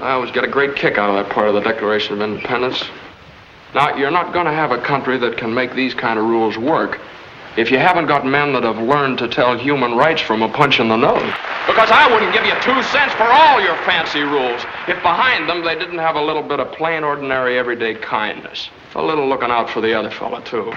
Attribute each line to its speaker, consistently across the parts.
Speaker 1: I always get a great kick out of that part of the Declaration of Independence. Now, you're not going to have a country that can make these kind of rules work if you haven't got men that have learned to tell human rights from a punch in the nose. Because I wouldn't give you two cents for all your fancy rules if behind them they didn't have a little bit of plain, ordinary, everyday kindness. A little looking out for the other fella, too.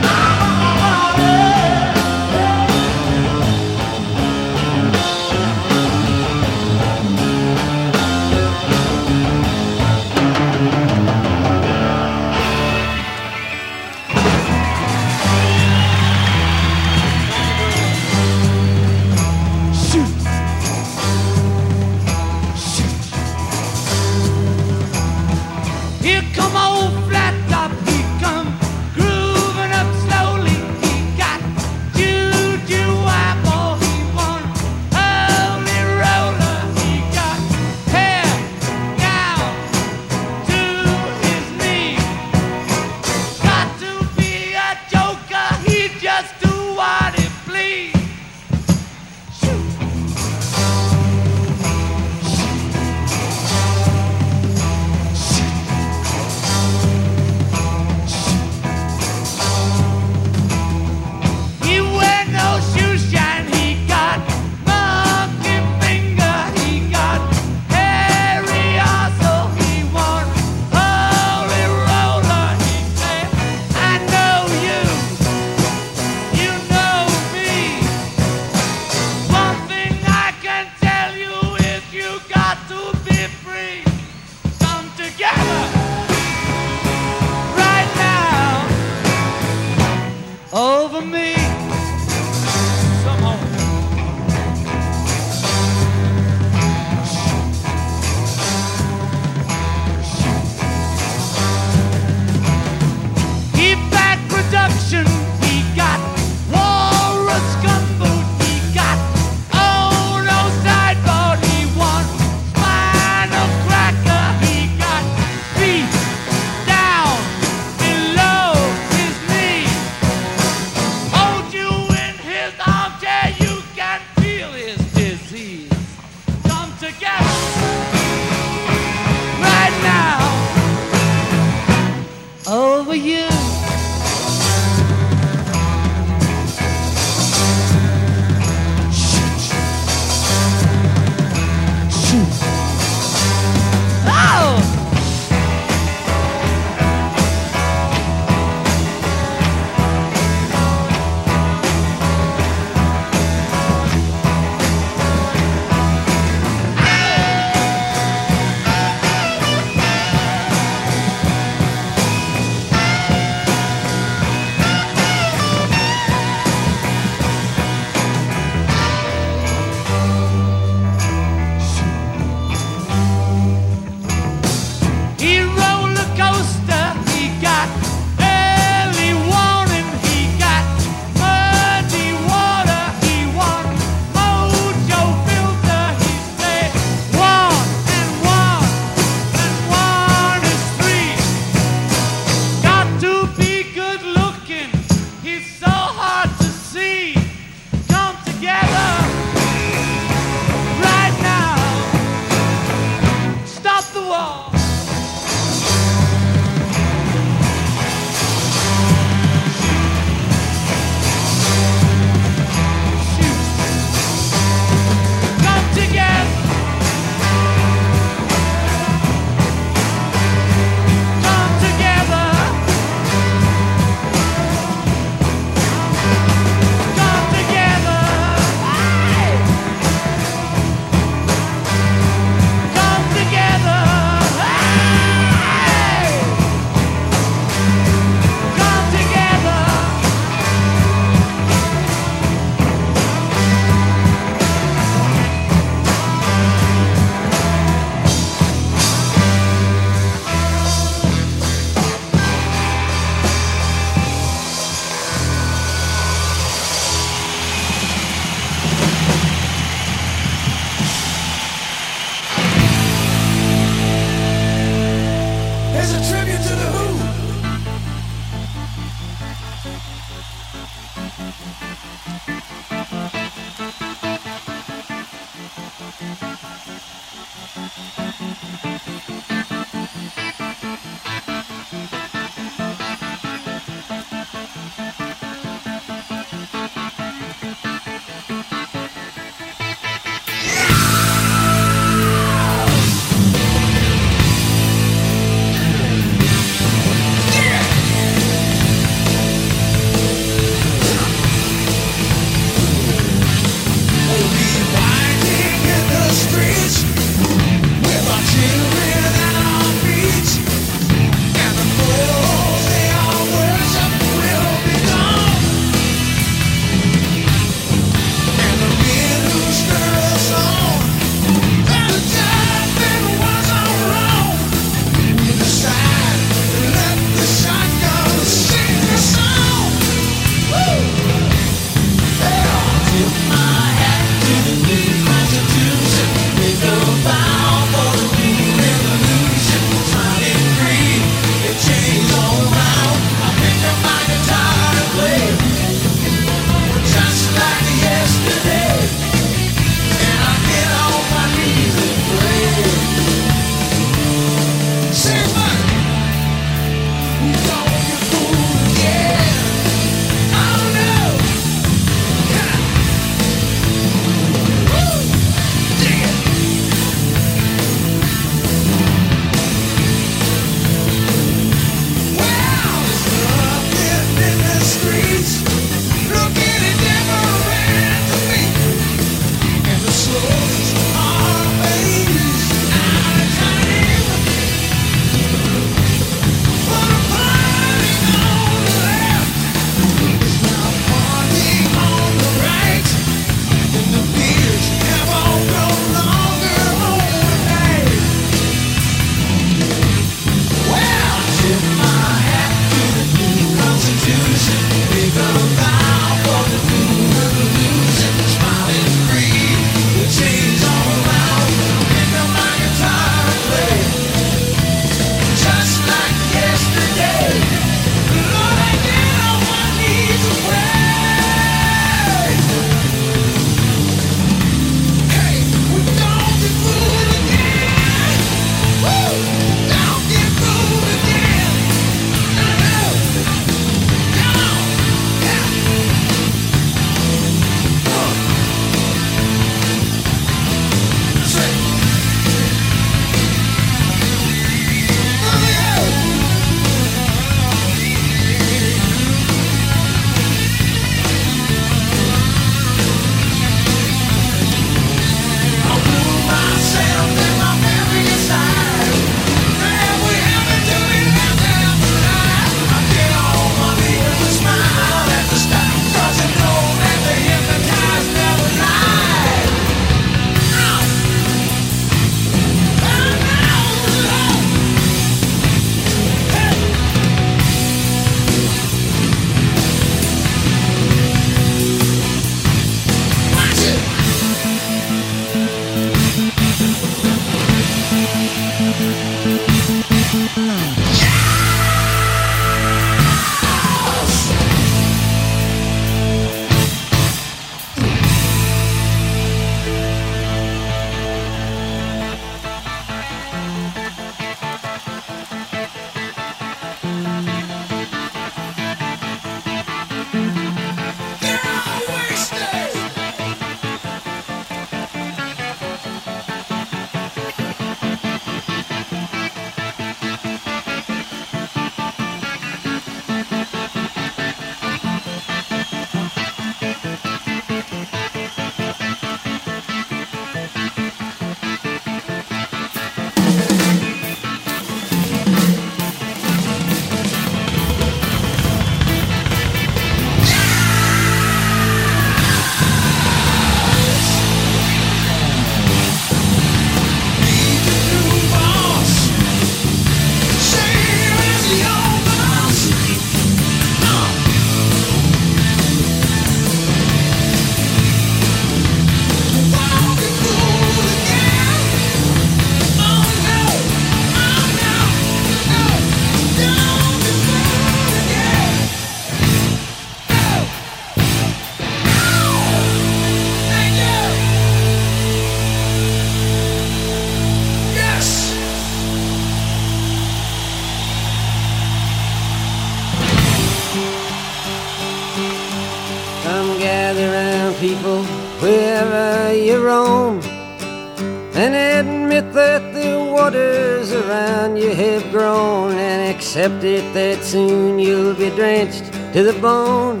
Speaker 2: Accept it that soon you'll be drenched to the bone.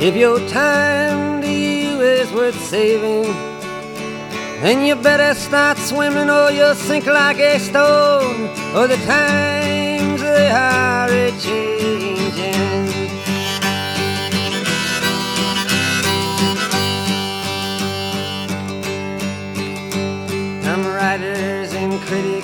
Speaker 2: If your time to you is worth saving, then you better start swimming or you'll sink like a stone, or the times they are a changing. Some writers and critics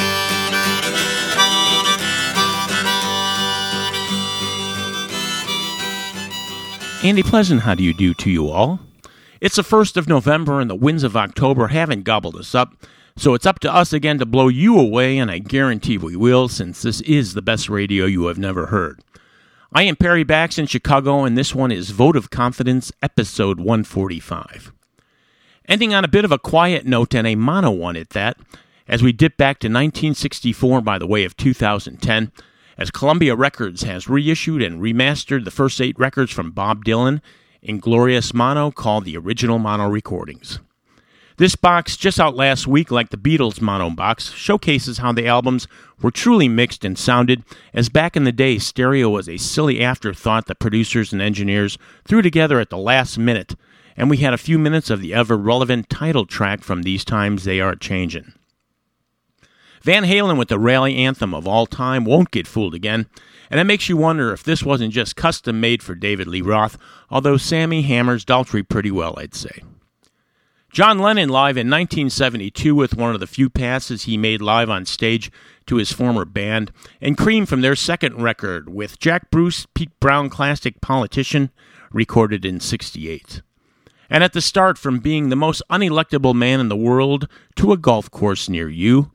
Speaker 3: Andy Pleasant, how do you do to you all? It's the 1st of November and the winds of October haven't gobbled us up, so it's up to us again to blow you away, and I guarantee we will, since this is the best radio you have never heard. I am Perry Bax in Chicago, and this one is Vote of Confidence, episode 145. Ending on a bit of a quiet note and a mono one at that, as we dip back to 1964 by the way of 2010 as Columbia Records has reissued and remastered the first eight records from Bob Dylan in glorious mono called the Original Mono Recordings. This box, just out last week like the Beatles mono box, showcases how the albums were truly mixed and sounded, as back in the day, stereo was a silly afterthought that producers and engineers threw together at the last minute, and we had a few minutes of the ever relevant title track from These Times They Are Changin'. Van Halen with the rally anthem of all time won't get fooled again, and it makes you wonder if this wasn't just custom made for David Lee Roth, although Sammy hammers Daltrey pretty well, I'd say. John Lennon live in 1972 with one of the few passes he made live on stage to his former band, and Cream from their second record with Jack Bruce, Pete Brown classic Politician, recorded in 68. And at the start, from being the most unelectable man in the world to a golf course near you,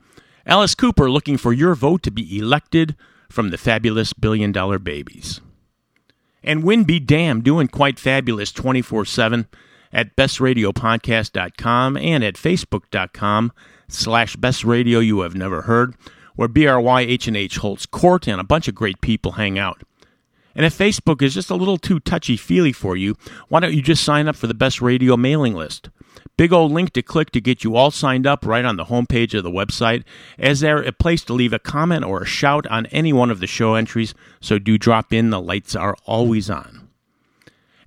Speaker 3: Alice Cooper looking for your vote to be elected from the fabulous Billion Dollar Babies. And Win Be Damn doing quite fabulous 24 7 at bestradiopodcast.com and at facebook.com slash bestradio you have never heard, where BRYH&H holds court and a bunch of great people hang out. And if Facebook is just a little too touchy-feely for you, why don't you just sign up for the Best Radio mailing list? Big old link to click to get you all signed up right on the homepage of the website, as there a place to leave a comment or a shout on any one of the show entries, so do drop in, the lights are always on.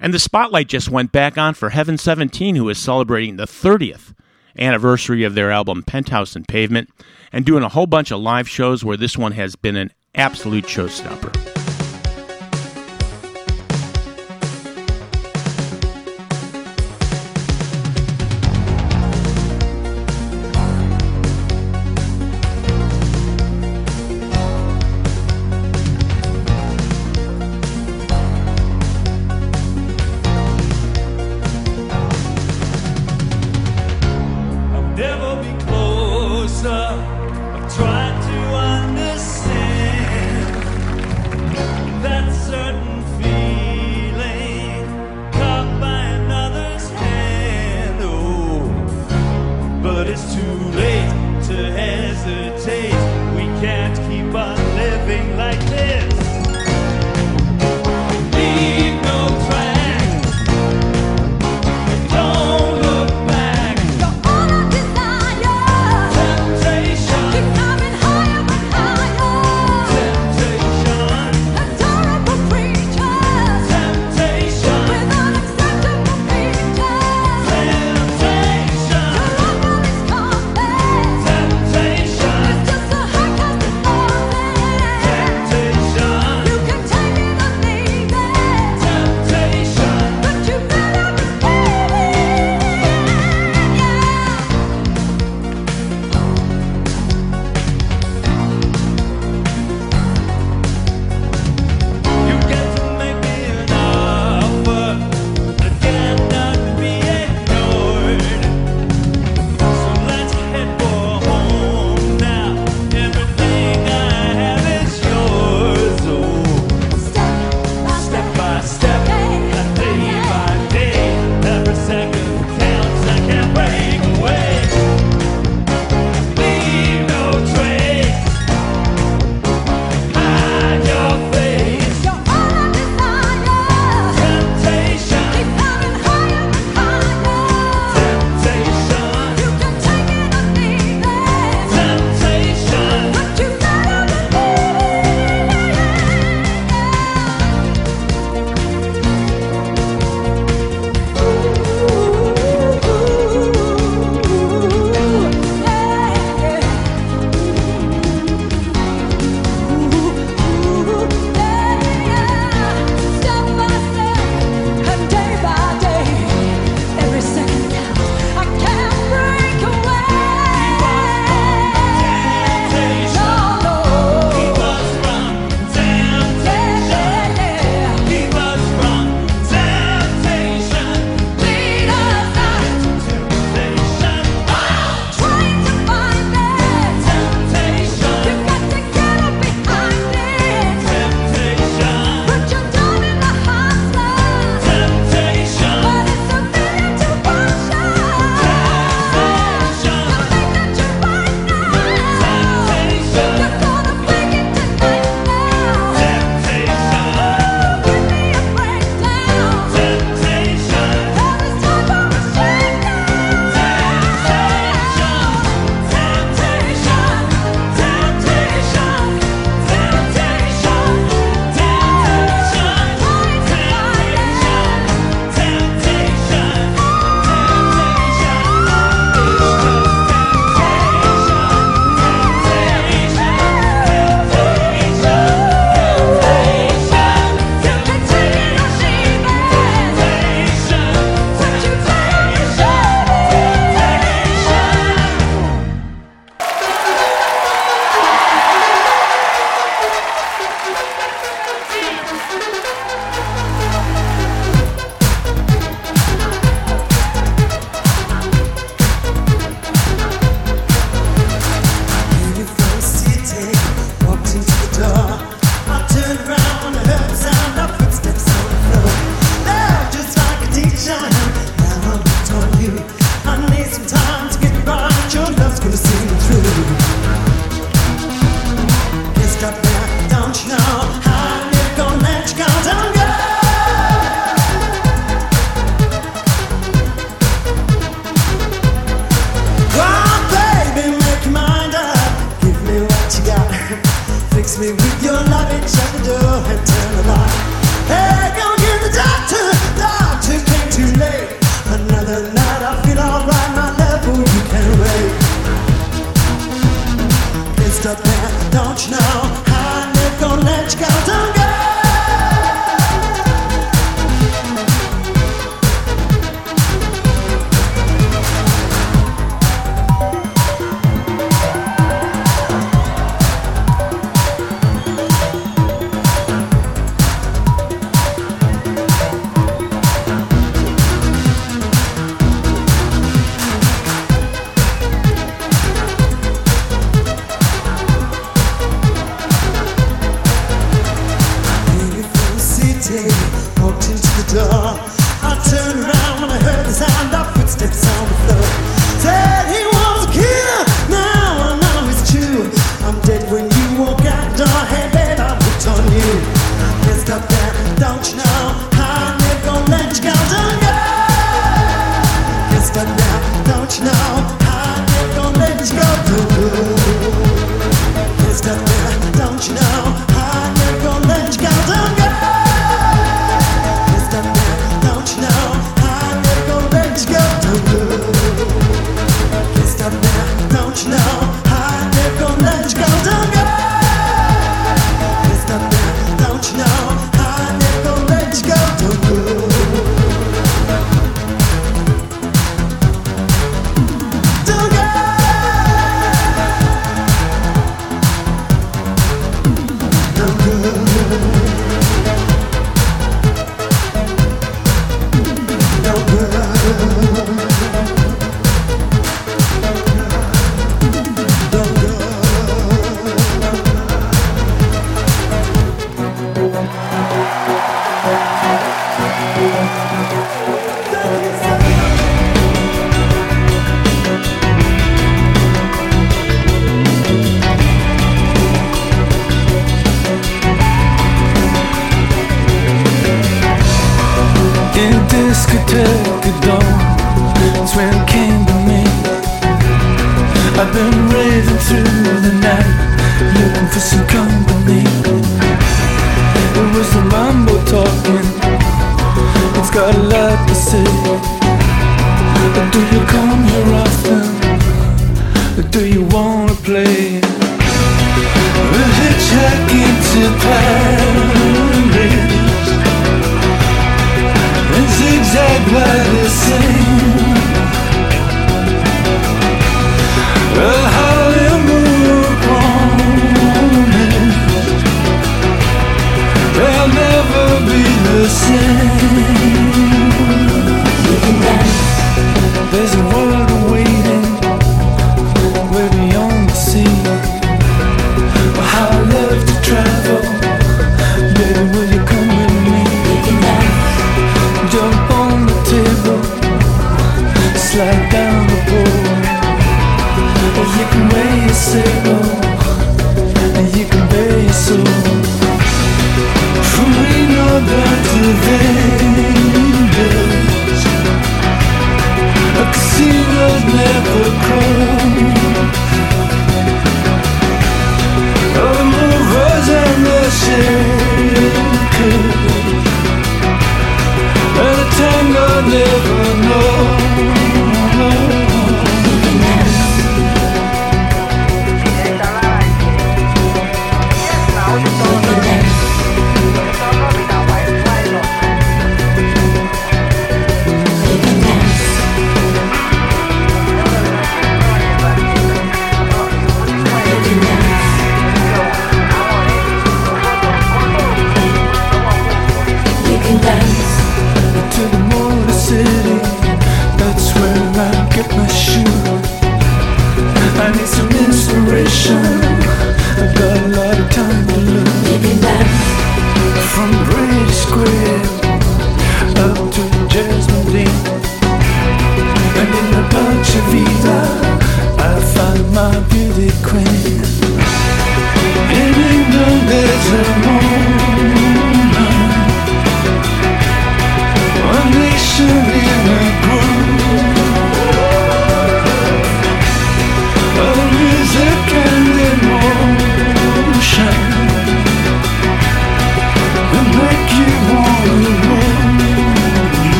Speaker 3: And the spotlight just went back on for Heaven 17, who is celebrating the 30th anniversary of their album Penthouse and Pavement, and doing a whole bunch of live shows where this one has been an absolute showstopper.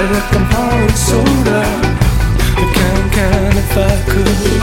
Speaker 4: Never come hard soda. I
Speaker 5: can, can if I
Speaker 6: could.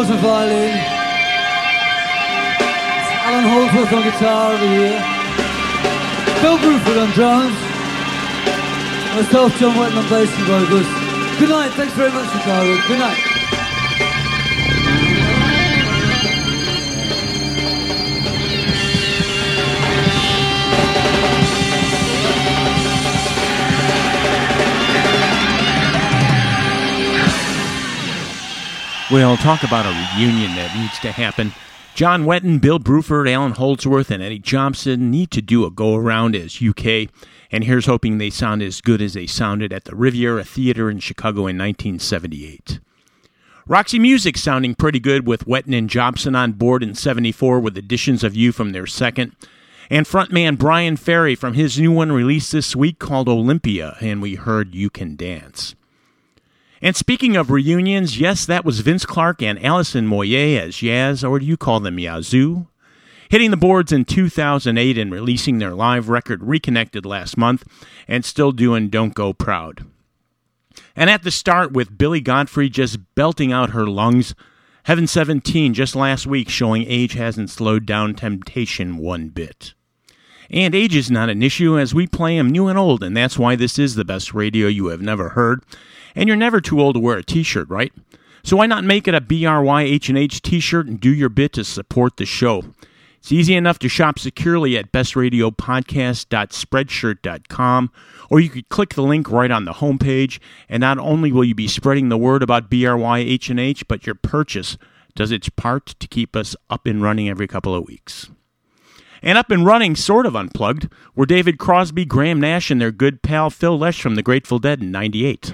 Speaker 6: Jobson on violin. Allan Holdsworth on guitar over here. Bill Bruford on drums. Myself, John Wetton on bass and vocals. Good night. Thanks very much, Chicago. Good night.
Speaker 3: We'll talk about a reunion that needs to happen. John Wetton, Bill Bruford, Allan Holdsworth, and Eddie Jobson need to do a go around as UK, and here's hoping they sound as good as they sounded at the Riviera Theater in Chicago in 1978. Roxy Music sounding pretty good with Wetton and Jobson on board in 74 with Editions of You from their second. And frontman Bryan Ferry from his new one released this week called Olympia, and we heard You Can Dance. And speaking of reunions, yes, that was Vince Clarke and Alison Moyet as Yaz, or do you call them Yazoo? Hitting the boards in 2008 and releasing their live record Reconnected last month, and still doing Don't Go Proud. And at the start with Billie Godfrey just belting out her lungs, Heaven 17 just last week showing age hasn't slowed down temptation one bit. And age is not an issue as we play 'em new and old, and that's why this is the best radio you have never heard. And you're never too old to wear a t-shirt, right? So why not make it a BRYH&H t-shirt and do your bit to support the show? It's easy enough to shop securely at bestradiopodcast.spreadshirt.com, or you could click the link right on the homepage, and not only will you be spreading the word about BRYH&H, but your purchase does its part to keep us up and running every couple of weeks. And up and running, sort of unplugged, were David Crosby, Graham Nash, and their good pal Phil Lesh from the Grateful Dead in 98.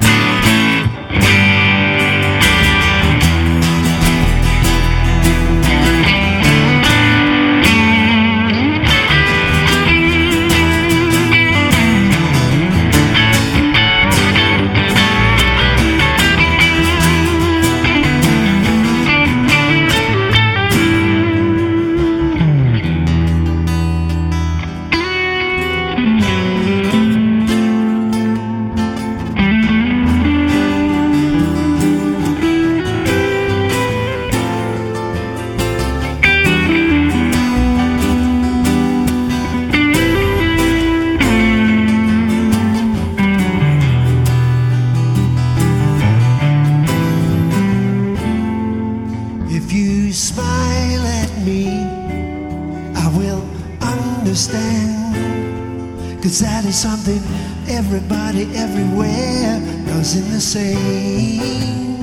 Speaker 7: Cause that is something everybody everywhere does in the same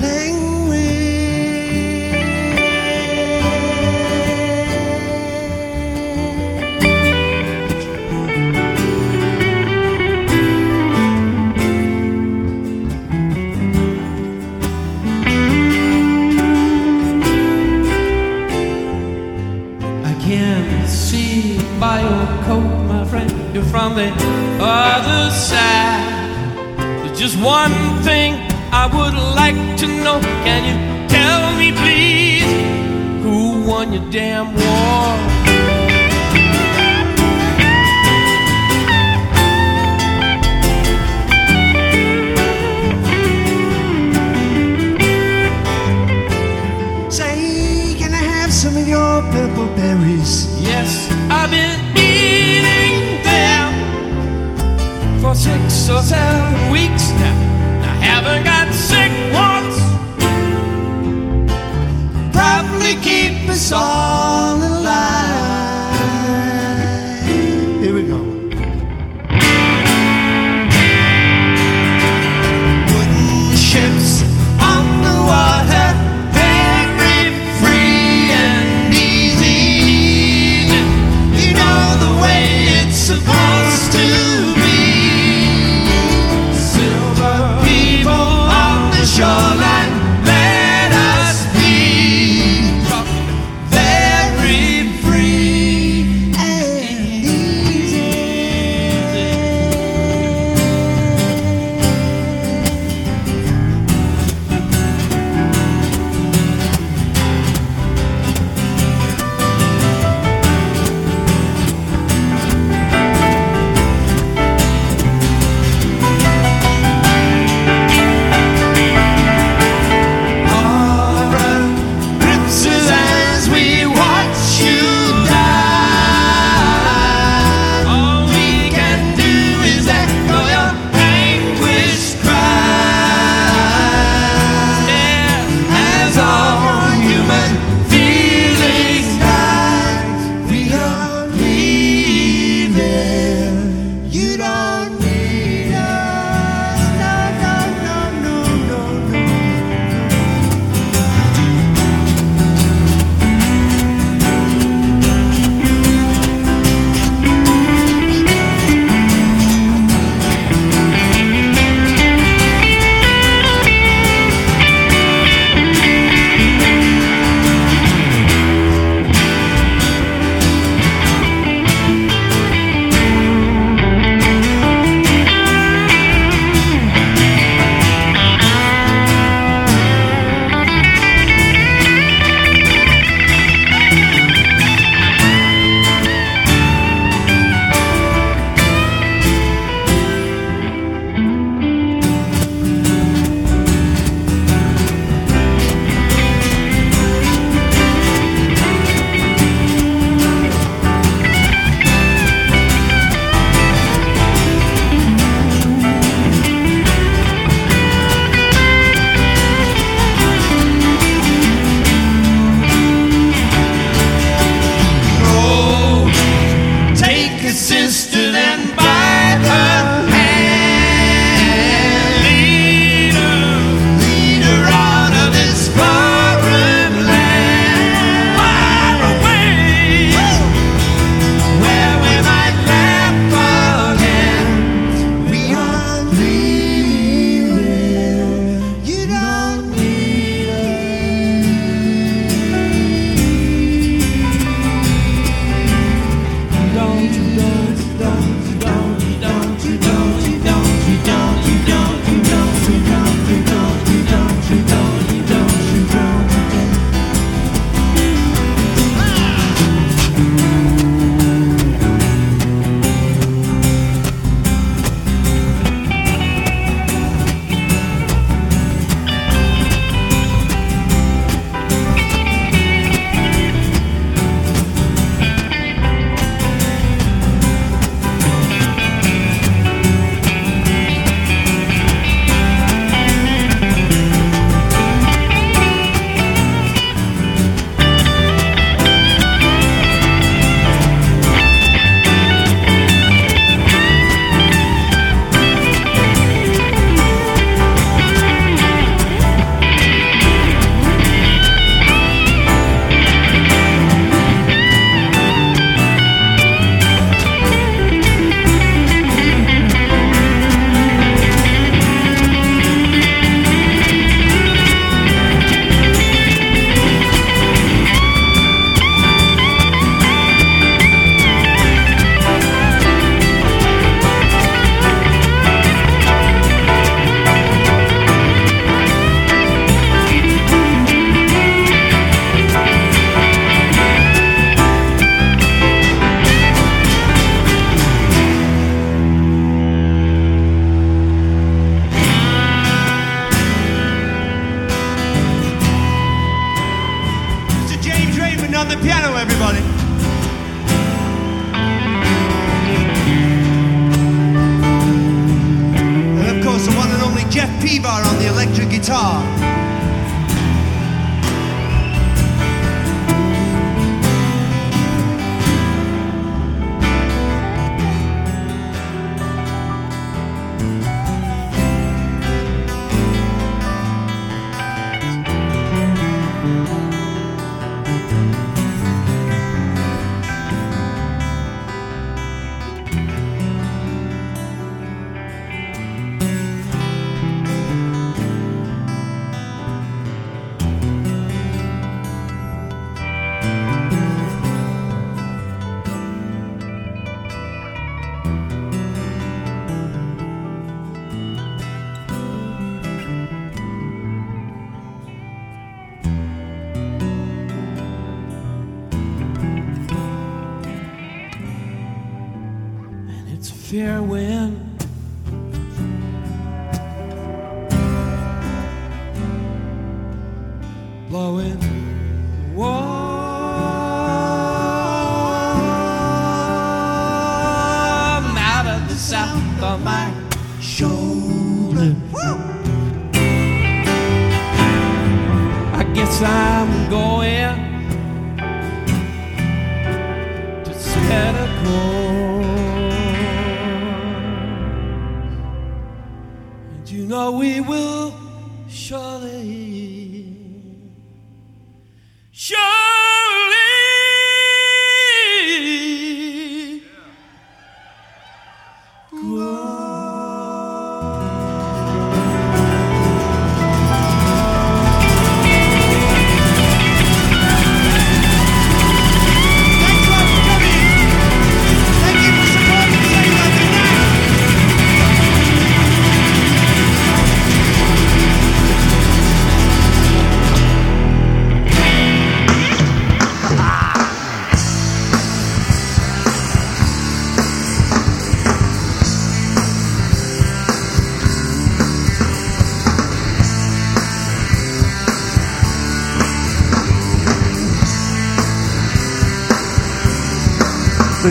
Speaker 7: language.
Speaker 8: By your coat, my friend, you're from the other side. There's just one thing I would like to know. Can you tell me, please, who won your damn war?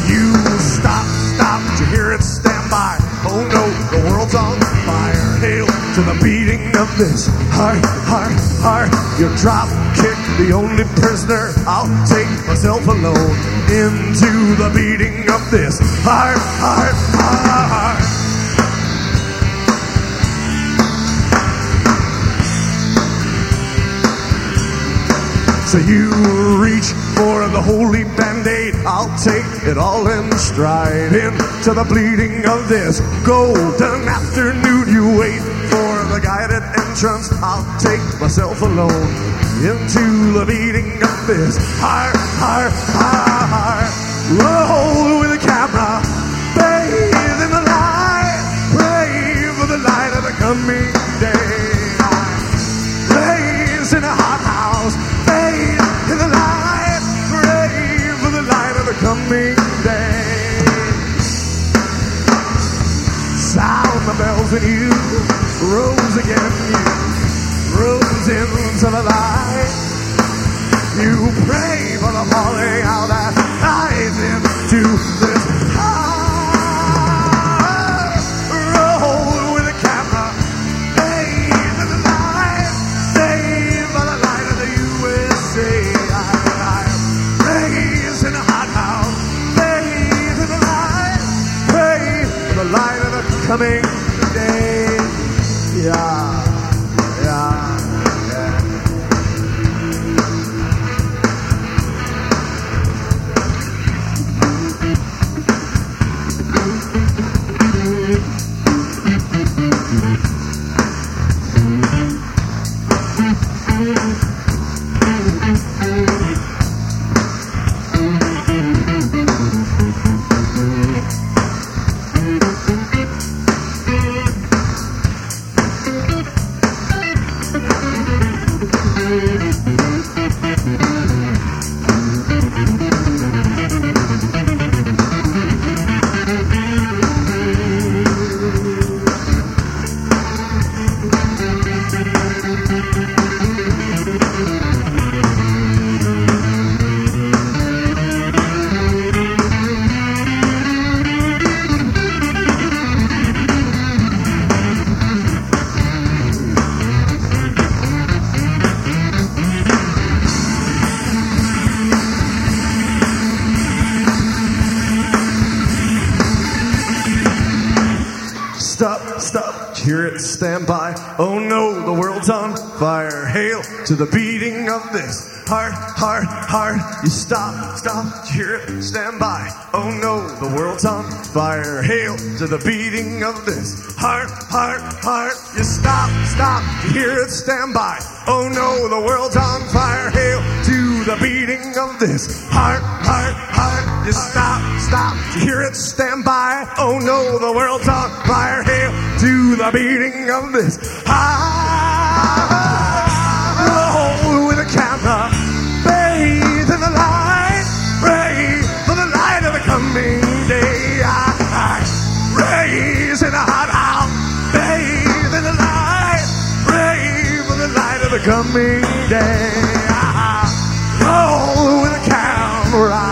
Speaker 7: You
Speaker 9: stop, stop, you hear it? Stand by. Oh no, the world's on fire. Hail to the beating of this heart, heart, heart. You drop kick, the only prisoner. I'll take myself alone into the beating of this heart, heart, heart. So you reach for the holy band-aid. I'll take it all in stride into the bleeding of this golden afternoon. You wait for the guided entrance. I'll take myself alone into the beating of this heart, heart, heart. Roll you rose again, you rose into the light. You pray for the falling out that lies into this heart. With the camera, bathe in the light, save for the light of the USA. I, I in a hot house, the light, for the light of the coming to the beating of this heart, heart, heart. You stop, stop, hear it, stand by. Oh no, the world's on fire. Hail to the beating of this heart, heart, heart. You stop, stop, hear it, stand by. Oh no, the world's on fire. Hail to the beating of this heart, heart, heart. You stop, stop, hear it, stand by. Oh no, the world's on fire. Hail to the beating of this heart. Coming day.
Speaker 10: Oh, with a camera.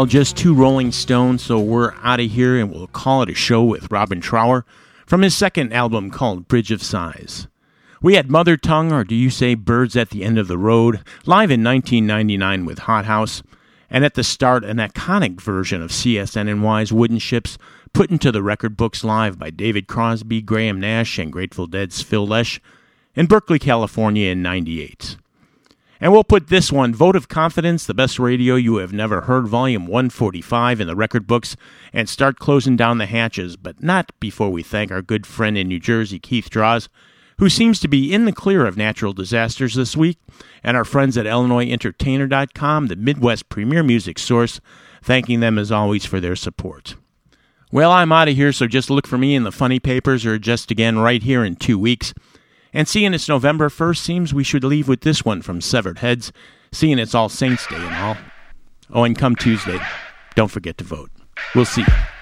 Speaker 3: Well, just two Rolling Stones, so we're out of here and we'll call it a show with Robin Trower from his second album called Bridge of Sighs. We had MotherTongue, or do you say Birds at the End of the Road, live in 1999 with Hothouse, and at the start, an iconic version of CSNNY's Wooden Ships put into the record books live by David Crosby, Graham Nash, and Grateful Dead's Phil Lesh in Berkeley, California in 98. And we'll put this one, Vote of Confidence, the best radio you have never heard, volume 145 in the record books, and start closing down the hatches, but not before we thank our good friend in New Jersey, Keith Draws, who seems to be in the clear of natural disasters this week, and our friends at IllinoisEntertainer.com, the Midwest premier music source, thanking them as always for their support. Well, I'm out of here, so just look for me in the funny papers or just again right here in two weeks. And seeing it's November 1st, seems we should leave with this one from Severed Heads, seeing it's All Saints Day and all. Oh, and come Tuesday, don't forget to vote. We'll see you.